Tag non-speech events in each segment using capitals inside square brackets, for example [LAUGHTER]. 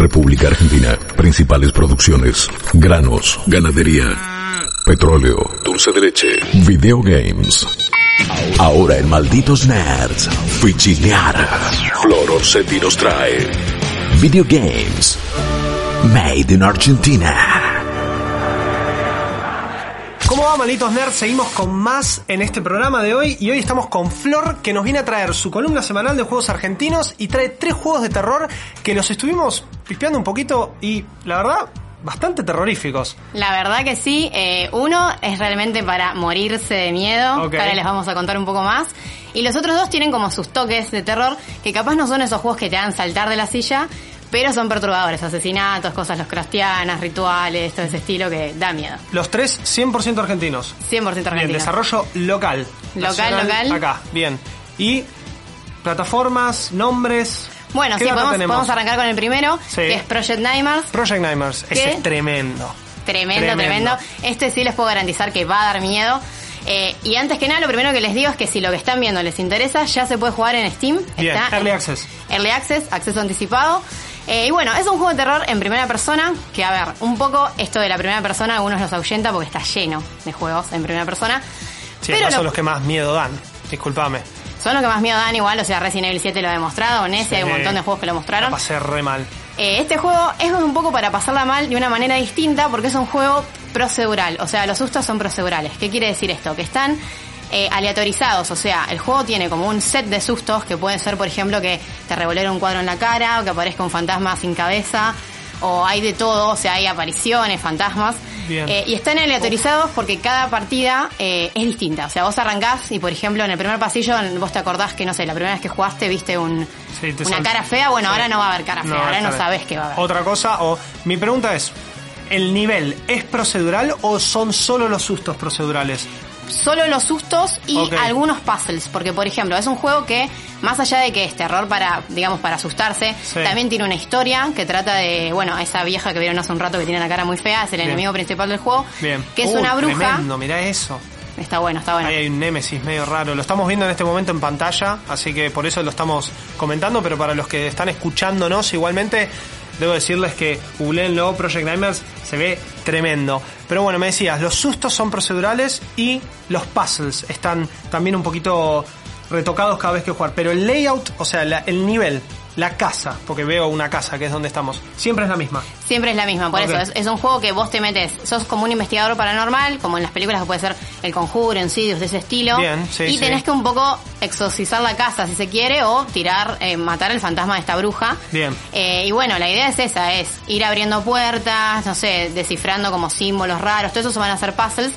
República Argentina. Principales producciones. Granos, ganadería, petróleo, dulce de leche, videogames. Ahora en Malditos Nerds, Fichinear. Flor Orsetti nos trae Videogames. Made in Argentina. ¿Cómo va, malditos nerds? Seguimos con más en este programa de hoy y hoy estamos con Flor que nos viene a traer su columna semanal de juegos argentinos y trae tres juegos de terror que los estuvimos pispeando un poquito y la verdad bastante terroríficos. La verdad que sí. Eh, uno es realmente para morirse de miedo, ahora les vamos a contar un poco más. Y los otros dos tienen como sus toques de terror, que capaz no son esos juegos que te hagan saltar de la silla, pero son perturbadores, asesinatos, cosas los cristianas, rituales, todo ese estilo que da miedo. Los tres 100% argentinos. 100% argentino. Bien, desarrollo local. Local, Nacional, local. Acá, bien. Y plataformas, nombres. Bueno, ¿Qué sí, podemos, podemos arrancar con el primero, Sí. que es Project Nightmares. Project Nightmares, ese es tremendo. Tremendo, tremendo, Este sí les puedo garantizar que va a dar miedo. Eh, y antes que nada, lo primero que les digo es que si lo que están viendo les interesa, ya se puede jugar en Steam. Bien, Está Early en- Access. Early Access, acceso anticipado. Eh, y bueno, es un juego de terror en primera persona, que a ver, un poco esto de la primera persona, algunos los ahuyenta porque está lleno de juegos en primera persona. Sí, pero no son lo- los que más miedo dan. Disculpame. son los que más miedo dan igual, o sea, Resident Evil 7 lo ha demostrado, Nessie hay un montón de juegos que lo La mostraron. pasé re mal. Eh, este juego es un poco para pasarla mal de una manera distinta porque es un juego procedural, o sea, los sustos son procedurales. ¿Qué quiere decir esto? Que están eh, aleatorizados, o sea, el juego tiene como un set de sustos que pueden ser, por ejemplo, que te revolera un cuadro en la cara o que aparezca un fantasma sin cabeza. O hay de todo, o sea, hay apariciones, fantasmas. Bien. Eh, y están aleatorizados porque cada partida eh, es distinta. O sea, vos arrancás y, por ejemplo, en el primer pasillo, vos te acordás que, no sé, la primera vez que jugaste viste un, Sí, te una sal- cara fea. Bueno, Sí. ahora no va a haber cara fea, ahora no sabes qué va a haber. Otra cosa, o mi pregunta es, ¿el nivel es procedural o son solo los sustos procedurales? Solo los sustos y algunos puzzles, porque por ejemplo es un juego que más allá de que es terror para, digamos, para asustarse, Sí. también tiene una historia que trata de, bueno, esa vieja que vieron hace un rato que tiene la cara muy fea, es el Bien. enemigo principal del juego, Bien. que es una bruja. Tremendo, mirá eso. Está bueno, está bueno. Ahí hay un némesis medio raro. Lo estamos viendo en este momento en pantalla, así que por eso lo estamos comentando, pero para los que están escuchándonos igualmente, debo decirles que googleenlo, Project Nightmares, se ve tremendo. Pero bueno, me decías, los sustos son procedurales y los puzzles están también un poquito retocados cada vez que jugar. Pero el layout, o sea, el nivel, la casa, porque veo una casa que es donde estamos, siempre es la misma. Siempre es la misma, por eso es, es un juego que vos te metes, sos como un investigador paranormal, como en las películas que puede ser El Conjuro, Insidious, de ese estilo, Bien, sí, y sí. tenés que un poco exorcizar la casa si se quiere o tirar, eh, matar el fantasma de esta bruja. Bien. Eh, y bueno, la idea es esa, es ir abriendo puertas, no sé, descifrando como símbolos raros, todo eso se van a hacer puzzles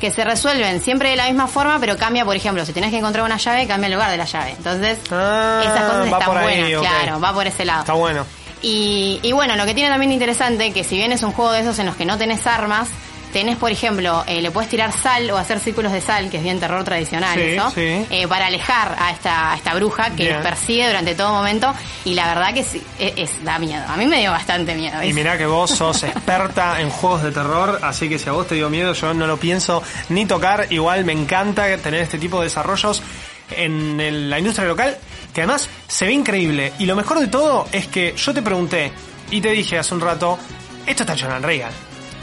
que se resuelven siempre de la misma forma, pero cambia, por ejemplo, si tenés que encontrar una llave, cambia el lugar de la llave. Entonces, Ah, esas cosas están ahí, buenas, claro, va por ese lado. Está bueno. Y, y bueno, lo que tiene también interesante, que si bien es un juego de esos en los que no tenés armas, tenés, por ejemplo, eh, le puedes tirar sal o hacer círculos de sal, que es bien terror tradicional Sí, eso, sí. eh, para alejar a esta, a esta bruja que Bien. los persigue durante todo momento. Y la verdad que sí, es, es- da miedo. A mí me dio bastante miedo. Y mirá que vos sos [LAUGHS] experta en juegos de terror, así que si a vos te dio miedo, yo no lo pienso ni tocar. Igual me encanta tener este tipo de desarrollos en el- la industria local, que además se ve increíble. Y lo mejor de todo es que yo te pregunté y te dije hace un rato, esto está hecho en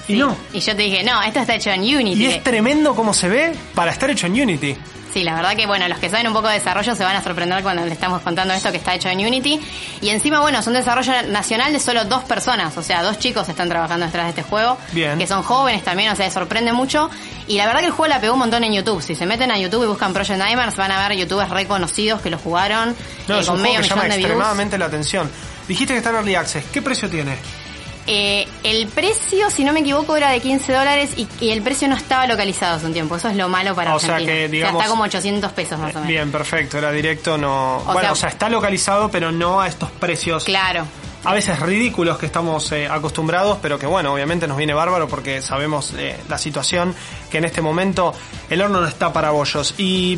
Y no. Y yo te dije, no, esto está hecho en Unity. Y es tremendo cómo se ve para estar hecho en Unity. Sí, la verdad que bueno, los que saben un poco de desarrollo se van a sorprender cuando les estamos contando esto que está hecho en Unity. Y encima, bueno, es un desarrollo nacional de solo dos personas, o sea, dos chicos están trabajando detrás de este juego. Bien. Que son jóvenes también, o sea, sorprende mucho. Y la verdad que el juego la pegó un montón en YouTube. Si se meten a YouTube y buscan Project Nightmares, van a ver youtubers reconocidos que lo jugaron No, eh, es un con juego medio que llama millón views. extremadamente la atención. Dijiste que está en Early Access. ¿Qué precio tiene? Eh, el precio, si no me equivoco, era de 15 dólares y, y el precio no estaba localizado hace un tiempo. Eso es lo malo para O sea Argentina. que, digamos- está como 800 pesos más o menos. Bien, perfecto. Era directo, no... O bueno, sea- o sea, está localizado, pero no a estos precios Claro. a veces ridículos que estamos eh, acostumbrados, pero que bueno, obviamente nos viene bárbaro porque sabemos eh, la situación que en este momento el horno no está para bollos. Y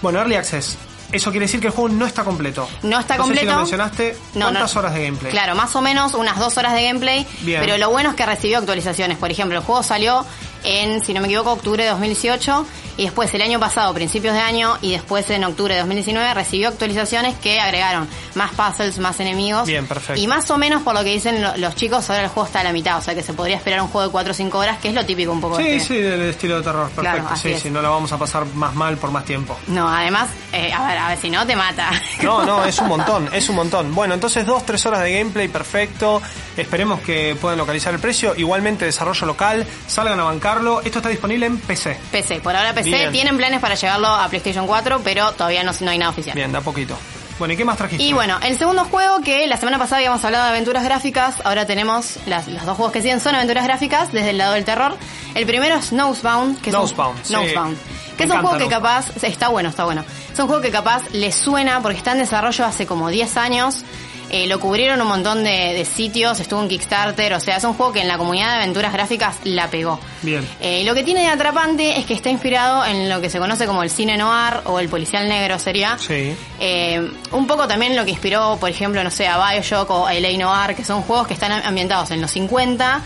bueno, Early Access. Eso quiere decir que el juego no está completo. No está no sé si completo. lo mencionaste. No, ¿Cuántas no. horas de gameplay? Claro, más o menos unas dos horas de gameplay. Bien. Pero lo bueno es que recibió actualizaciones. Por ejemplo, el juego salió en, si no me equivoco, octubre de 2018. Y después, el año pasado, principios de año, y después en octubre de 2019, recibió actualizaciones que agregaron más puzzles, más enemigos. Bien, perfecto. Y más o menos, por lo que dicen lo- los chicos, ahora el juego está a la mitad. O sea que se podría esperar un juego de 4 o 5 horas, que es lo típico un poco de Sí, este. sí, del estilo de terror. Perfecto. Claro, sí, es. sí, no la vamos a pasar más mal por más tiempo. No, además, eh, a ver, a ver, si no te mata. No, no, [LAUGHS] es un montón, es un montón. Bueno, entonces dos, tres horas de gameplay, perfecto. Esperemos que puedan localizar el precio. Igualmente desarrollo local, salgan a bancarlo. Esto está disponible en PC. PC, por ahora PC. Bien. Tienen planes para llevarlo a PlayStation 4, pero todavía no, no hay nada oficial. Bien, da poquito. Bueno, ¿y qué más trajiste? Y bueno, el segundo juego que la semana pasada habíamos hablado de aventuras gráficas, ahora tenemos las, los dos juegos que siguen son aventuras gráficas desde el lado del terror. El primero es Nosebound, que es un- Nosebound, sí. Nosebound, que Me es un juego que capaz, está bueno, está bueno. Es un juego que capaz le suena porque está en desarrollo hace como 10 años. Eh, lo cubrieron un montón de, de sitios, estuvo en Kickstarter, o sea, es un juego que en la comunidad de aventuras gráficas la pegó. Bien. Eh, lo que tiene de atrapante es que está inspirado en lo que se conoce como el cine noir o el policial negro sería. Sí. Eh, un poco también lo que inspiró, por ejemplo, no sé, a Bioshock o a LA Noir, que son juegos que están ambientados en los 50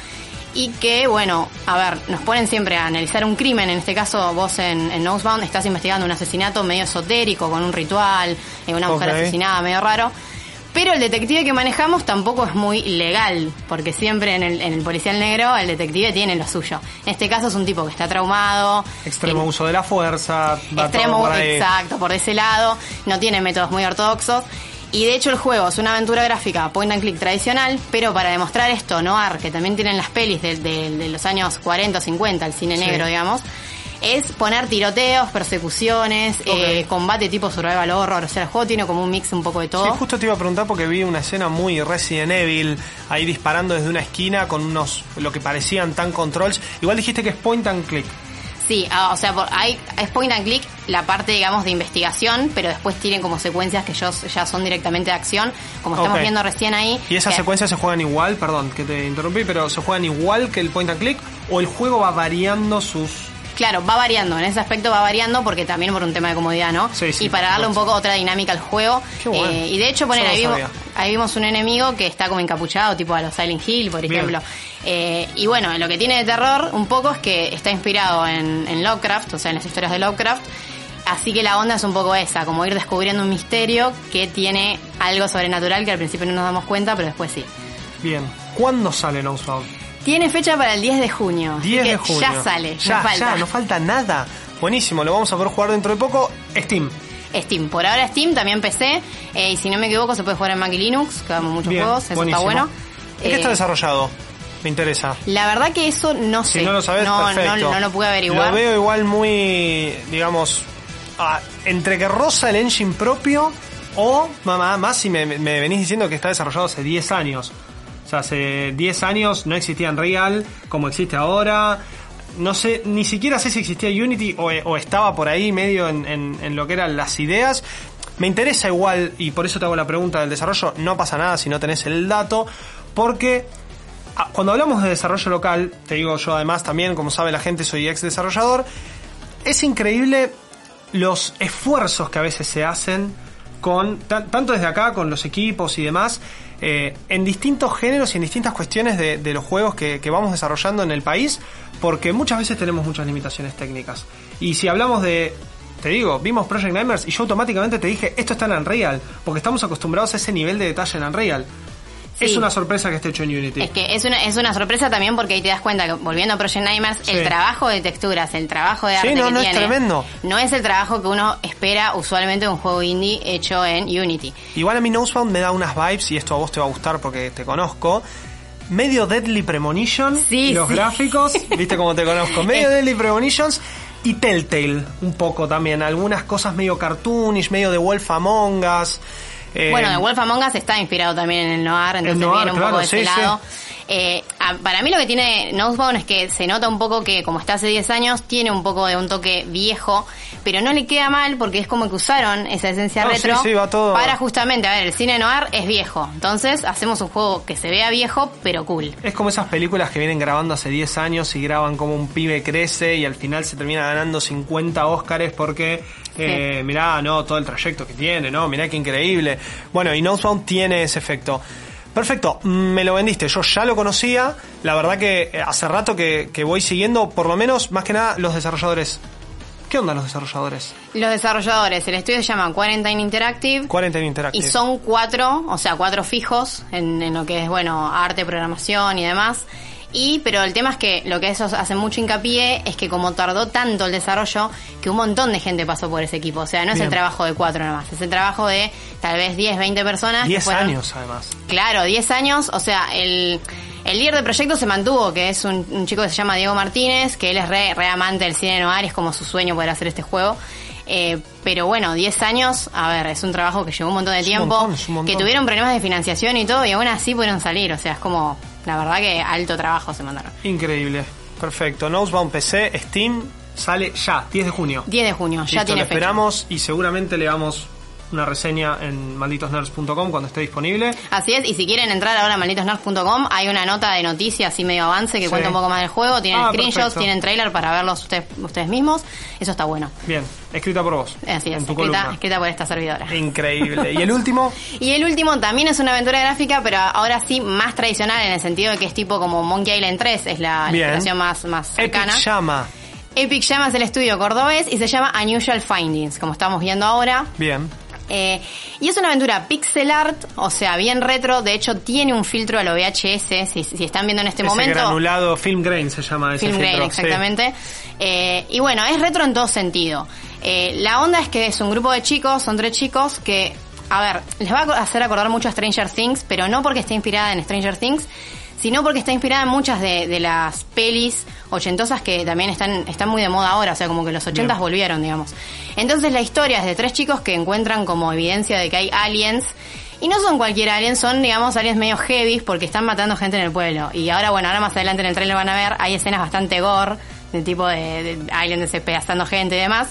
y que, bueno, a ver, nos ponen siempre a analizar un crimen. En este caso, vos en, en Nosebound estás investigando un asesinato medio esotérico, con un ritual, eh, una mujer asesinada, medio raro. Pero el detective que manejamos tampoco es muy legal, porque siempre en el, en el policial negro el detective tiene lo suyo. En este caso es un tipo que está traumado. Extremo uso de la fuerza. extremo, por exacto, por ese lado, no tiene métodos muy ortodoxos. Y de hecho el juego es una aventura gráfica point and click tradicional, pero para demostrar esto, noir, que también tienen las pelis de, de- de los años 40 o 50, el cine Sí. negro, digamos, es poner tiroteos, persecuciones, eh, combate tipo survival horror. O sea, el juego tiene como un mix un poco de todo. Sí, justo te iba a preguntar porque vi una escena muy Resident Evil ahí disparando desde una esquina con unos lo que parecían tan controls. Igual dijiste que es point and click. Sí, ah, o sea, por- hay, es point and click la parte, digamos, de investigación, pero después tienen como secuencias que yo- ya son directamente de acción, como estamos viendo recién ahí. ¿Y esas secuencias se juegan igual? Perdón que te interrumpí, pero ¿se juegan igual que el point and click? ¿O el juego va variando sus Claro, va variando, en ese aspecto va variando porque también por un tema de comodidad, ¿no? Sí, sí, y para darle un poco otra dinámica al juego. Qué bueno. Eh, y de hecho, poner, ahí, vimos, sabía. ahí vimos un enemigo que está como encapuchado, tipo a los Silent Hill, por ejemplo. Eh, y bueno, lo que tiene de terror un poco es que está inspirado en, en Lovecraft, o sea, en las historias de Lovecraft. Así que la onda es un poco esa, como ir descubriendo un misterio que tiene algo sobrenatural que al principio no nos damos cuenta, pero después sí. Bien. ¿Cuándo sale Nosebound? Tiene fecha para el 10 de junio. así 10 que de junio. Ya sale, Ya, falta. ya, no falta nada. Buenísimo, lo vamos a poder jugar dentro de poco. Steam. Steam. Por ahora Steam, también PC. eh, y si no me equivoco, se puede jugar en Mac y Linux, que damos muchos Bien, juegos, eso buenísimo. está bueno. ¿En qué Eh, está desarrollado? Me interesa. La verdad que eso no sé. Si no lo sabes, no, perfecto. no, no lo pude averiguar. Lo veo igual muy, digamos, ah, entre que rosa el engine propio o, mamá, más si me, me venís diciendo que está desarrollado hace 10 años. O sea, hace 10 años no existía Unreal como existe ahora. No sé, ni siquiera sé si existía Unity o, o estaba por ahí medio en, en- lo que eran las ideas. Me interesa igual, y por eso te hago la pregunta del desarrollo, no pasa nada si no tenés el dato, porque Ah, Cuando hablamos de desarrollo local, te digo yo además también, como sabe la gente, soy ex desarrollador, es increíble los esfuerzos que a veces se hacen con, tan- tanto desde acá, con los equipos y demás, eh, en distintos géneros y en distintas cuestiones de, los juegos que, que vamos desarrollando en el país, porque muchas veces tenemos muchas limitaciones técnicas. Y si hablamos de, te digo, vimos Project Nightmares y yo automáticamente te dije, esto está en Unreal, porque estamos acostumbrados a ese nivel de detalle en Unreal. Es Sí. una sorpresa que esté hecho en Unity. Es que es una, es una sorpresa también porque ahí te das cuenta que volviendo a Project Nightmares, Sí. el trabajo de texturas, el trabajo de Sí, arte no, que no, es tremendo. no es el trabajo que uno espera usualmente de un juego indie hecho en Unity. Igual a mí Nosebound me da unas vibes, y esto a vos te va a gustar porque te conozco. Medio Deadly Premonition, Sí, los sí. gráficos, [LAUGHS] viste cómo te conozco. Medio Deadly Premonitions y Telltale, un poco también. Algunas cosas medio cartoonish, medio de Wolf Among Us. Eh, Bueno, The Wolf Among Us está inspirado también en el noir, entonces noir, viene un claro, poco de sí, ese sí. lado. Eh, para mí lo que tiene Nosebound es que se nota un poco que como está hace 10 años, tiene un poco de un toque viejo, pero no le queda mal porque es como que usaron esa esencia No, retro sí, sí, va todo- para justamente, a ver, el cine noir es viejo, entonces hacemos un juego que se vea viejo, pero cool. Es como esas películas que vienen grabando hace 10 años y graban como un pibe crece y al final se termina ganando 50 Óscares porque, eh, mirá, no, todo el trayecto que tiene, ¿no? Mirá qué increíble. Bueno, y Nosebound tiene ese efecto. Perfecto, mm, me lo vendiste, yo ya lo conocía, la verdad que eh, hace rato que, que voy siguiendo, por lo menos, más que nada, los desarrolladores. ¿Qué onda los desarrolladores? Los desarrolladores, el estudio se llama Quarantine Interactive. 40 en Y Interactive. son cuatro, o sea, cuatro fijos en, en lo que es, bueno, arte, programación y demás. Y, pero el tema es que lo que eso hace mucho hincapié es que como tardó tanto el desarrollo, que un montón de gente pasó por ese equipo. O sea, no es el trabajo de cuatro nomás, es el trabajo de tal vez 10, 20 personas. que 10 fueron- años, además. Claro, 10 años, o sea, el, el líder del proyecto se mantuvo, que es un, un chico que se llama Diego Martínez, que él es re, re amante del cine noir, es como su sueño poder hacer este juego. Eh, pero bueno, 10 años, a ver, es un trabajo que llevó un montón de Es un tiempo, montón, es un montón. que tuvieron problemas de financiación y todo, y aún así pudieron salir, o sea, es como, la verdad que alto trabajo se mandaron. Increíble. Perfecto. Nosebound PC, Steam, sale ya, 10 de junio. 10 de junio, ya Listo, tiene lo fecha. esperamos y seguramente le damos una reseña en malditosnerds.com cuando esté disponible. Así es, y si quieren entrar ahora a malditosnerds.com, hay una nota de noticias así medio avance que Sí. cuenta un poco más del juego, tienen Ah, screenshots, perfecto. tienen trailer para verlos ustedes, ustedes mismos, eso está bueno. Bien, escrita por vos. Así es, en tu escrita, escrita por esta servidora. Increíble. Y el [LAUGHS] último, Y el último también es una aventura gráfica, pero ahora sí más tradicional en el sentido de que es tipo como Monkey Island 3, es la inspiración más, más cercana. Epic Llama. Epic llama es el estudio cordobés y se llama Unusual Findings, como estamos viendo ahora. Bien. Eh, y es una aventura pixel art, o sea, bien retro. De hecho, tiene un filtro a lo VHS. Si, si están viendo en este Ese momento. granulado Film Grain se llama ese Film filtro. grain, sí. exactamente. Eh, y bueno, es retro en todo sentido. Eh, la onda es que es un grupo de chicos, son tres chicos que, a ver, les va a hacer acordar mucho a Stranger Things, pero no porque esté inspirada en Stranger Things, sino porque está inspirada en muchas de, de las pelis ochentosas que también están, están muy de moda ahora, o sea, como que los ochentas Bien. volvieron, digamos. Entonces la historia es de tres chicos que encuentran como evidencia de que hay aliens. Y no son cualquier aliens, son, digamos, aliens medio heavy porque están matando gente en el pueblo. Y ahora, bueno, ahora más adelante en el trailer van a ver, hay escenas bastante gore, de tipo de, de aliens despedazando gente y demás.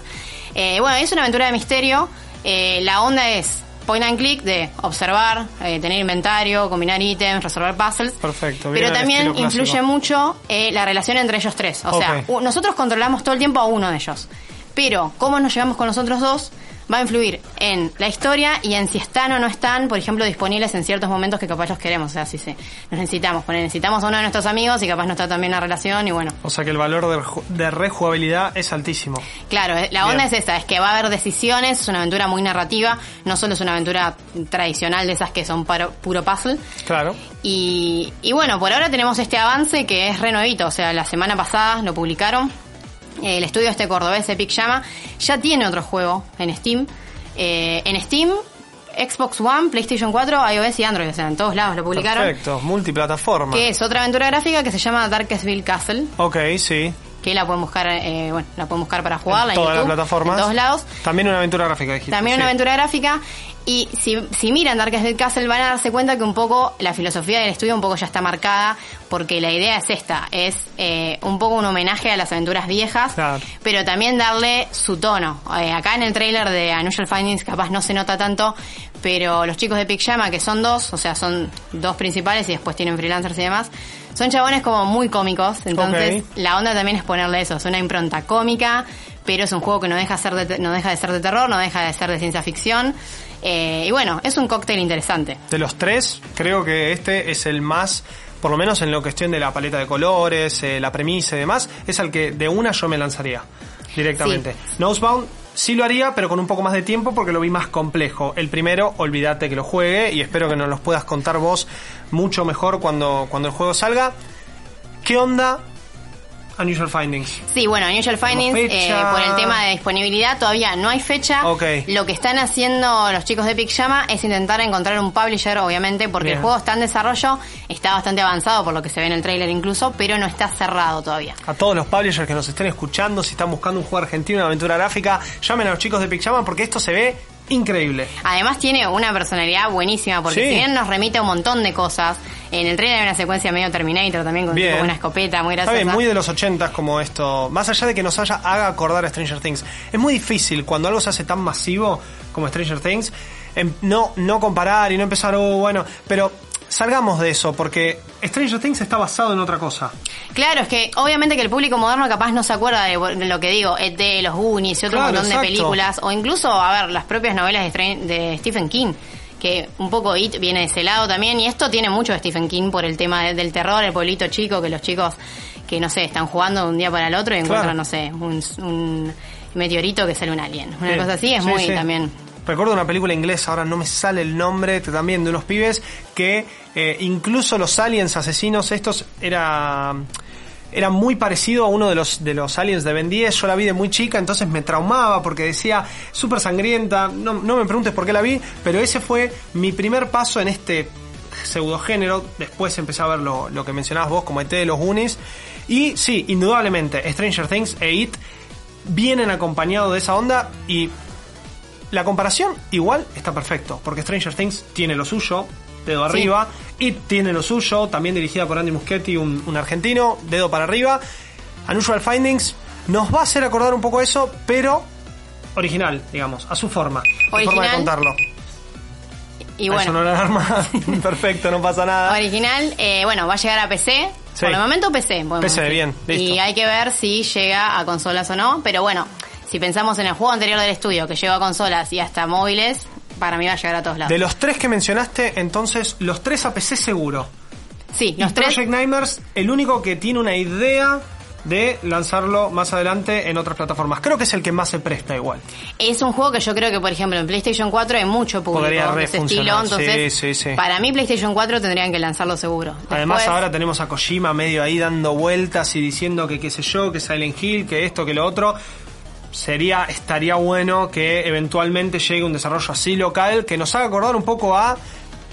Eh, bueno, es una aventura de misterio. Eh, la onda es point and click de observar, eh, tener inventario, combinar ítems, resolver puzzles. Perfecto, bien Pero también influye mucho eh, la relación entre ellos tres. O sea, Ok. u- nosotros controlamos todo el tiempo a uno de ellos. Pero cómo nos llevamos con los otros dos va a influir en la historia y en si están o no están, por ejemplo, disponibles en ciertos momentos que capaz los queremos. O sea, si se, nos necesitamos, poner, necesitamos a uno de nuestros amigos y capaz no está también la relación y bueno. O sea que el valor de, de rejugabilidad es altísimo. Claro, eh, la onda Bien. es esa, es que va a haber decisiones, es una aventura muy narrativa, no solo es una aventura tradicional de esas que son paro- puro puzzle. Claro. Y, y bueno, por ahora tenemos este avance que es renovito, o sea, la semana pasada lo publicaron. El estudio este cordobés Epic Llama ya tiene otro juego en Steam. Eh, en Steam, Xbox One, PlayStation 4, iOS y Android, o sea, en todos lados lo publicaron. Perfecto. Multiplataforma. Que es otra aventura gráfica que se llama Darkestville Castle, Ok, sí. Que la pueden buscar, eh, bueno, la pueden buscar para jugarla en todas las plataformas. en todos lados. También una aventura gráfica, dijiste. También una Sí. aventura gráfica. Y si, si miran Darkest Castle van a darse cuenta que un poco la filosofía del estudio un poco ya está marcada porque la idea es esta, es eh, un poco un homenaje a las aventuras viejas, Claro. pero también darle su tono. Eh, acá en el trailer de Unusual Findings capaz no se nota tanto, pero los chicos de Pixama, que son dos, o sea, son dos principales y después tienen freelancers y demás, son chabones como muy cómicos, entonces la onda también es ponerle eso, es una impronta cómica, pero es un juego que no deja, ser de no deja de ser de terror, no deja de ser de ciencia ficción. Eh, y bueno, es un cóctel interesante. De los tres, creo que este es el más, por lo menos en lo cuestión de la paleta de colores, eh, la premisa y demás, es al que de una yo me lanzaría directamente. Nosebound sí lo haría, pero con un poco más de tiempo porque lo vi más complejo. El primero, olvídate que lo juegue y espero que nos los puedas contar vos mucho mejor cuando, cuando el juego salga. ¿Qué onda Unusual Findings? Sí, bueno, Unusual Findings, eh, por el tema de disponibilidad, todavía no hay fecha. Ok. Lo que están haciendo los chicos de Epic Llama es intentar encontrar un publisher, obviamente, porque Bien. el juego está en desarrollo, está bastante avanzado por lo que se ve en el trailer incluso, pero no está cerrado todavía. A todos los publishers que nos estén escuchando, si están buscando un juego argentino, una aventura gráfica, llamen a los chicos de Pixama porque esto se ve increíble. Además tiene una personalidad buenísima, porque Sí. si bien nos remite a un montón de cosas, en el trailer hay una secuencia medio Terminator también con tipo una escopeta muy Está graciosa. bien, muy de los 80 como esto. Más allá de que nos haya, haga acordar a Stranger Things. Es muy difícil cuando algo se hace tan masivo como Stranger Things, em, no, no comparar y no empezar, oh, bueno, pero salgamos de eso, porque Stranger Things está basado en otra cosa. Claro, es que obviamente que el público moderno capaz no se acuerda de, lo que digo, de los Goonies y otro Claro, montón exacto. de películas, o incluso, a ver, las propias novelas de, de Stephen King, que un poco It viene de ese lado también, y esto tiene mucho de Stephen King por el tema de- del terror, el pueblito chico, que los chicos que, no sé, están jugando de un día para el otro y encuentran, no sé, un, un meteorito que sale un alien. Una cosa así es Sí, muy sí. también... Recuerdo una película inglesa, ahora no me sale el nombre, que también de unos pibes que eh, incluso los aliens asesinos estos era era muy parecido a uno de los de los aliens de Ben 10. Yo la vi de muy chica, entonces me traumaba porque decía súper sangrienta. No, no me preguntes por qué la vi, pero ese fue mi primer paso en este pseudogénero. Después empecé a ver lo, lo que mencionabas vos como ET de los Goonies. Y sí, indudablemente, Stranger Things e It vienen acompañados de esa onda y la comparación igual está perfecto, porque Stranger Things tiene lo suyo, dedo arriba, y tiene lo suyo, también dirigida por Andy Muschietti, un, un argentino, dedo para arriba. Unusual Findings nos va a hacer acordar un poco eso, pero original, digamos, a su forma, a su forma de contarlo. Y bueno, alarma, [LAUGHS] perfecto, no pasa nada. Original, eh, bueno, va a llegar a PC. Sí. Por el momento PC. PC, decir. bien, listo. Y hay que ver si llega a consolas o no. Pero bueno, si pensamos en el juego anterior del estudio que llegó a consolas y hasta móviles, para mí va a llegar a todos lados. De los tres que mencionaste, entonces, los tres a PC seguro. sí, Y los tres. Project Nightmares, el único que tiene una idea de lanzarlo más adelante en otras plataformas. Creo que es el que más se presta igual. Es un juego que yo creo que, por ejemplo, en PlayStation 4 hay mucho público Podría de ese estilo. Entonces, sí, sí, sí. para mí, PlayStation 4 tendrían que lanzarlo seguro. Además ahora tenemos a Kojima medio ahí dando vueltas y diciendo que qué sé yo, que Silent Hill, que esto, que lo otro. Sería, estaría bueno que eventualmente llegue un desarrollo así local que nos haga acordar un poco a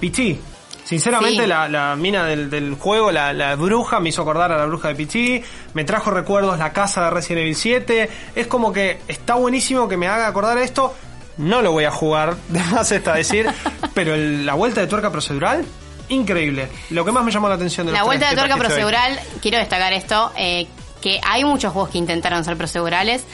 PT. Sinceramente, Sí. la, la mina del, del juego, la, la bruja, me hizo acordar a la bruja de PT. Me trajo recuerdos la casa de Resident Evil 7. Es como que está buenísimo que me haga acordar esto. No lo voy a jugar, [LAUGHS] de más está decir. [LAUGHS] pero el- la vuelta de tuerca procedural, increíble. Lo que más me llamó la atención de los La tres vuelta de tuerca hoy. procedural, quiero destacar esto, eh, que hay muchos juegos que intentaron ser procedurales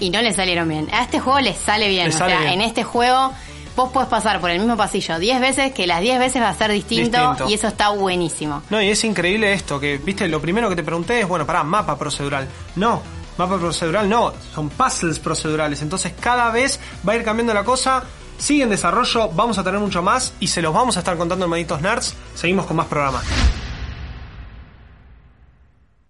y no les salieron bien. A este juego les sale bien. O sale sea, bien. en este juego vos podés pasar por el mismo pasillo 10 veces, que las 10 veces va a ser distinto, Distinto. y eso está buenísimo. No, y es increíble esto, que, viste, lo primero que te pregunté es, bueno, pará, mapa procedural. No, mapa procedural no, son puzzles procedurales. Entonces cada vez va a ir cambiando la cosa, sigue en desarrollo, vamos a tener mucho más y se los vamos a estar contando en Nerds. Seguimos con más programas.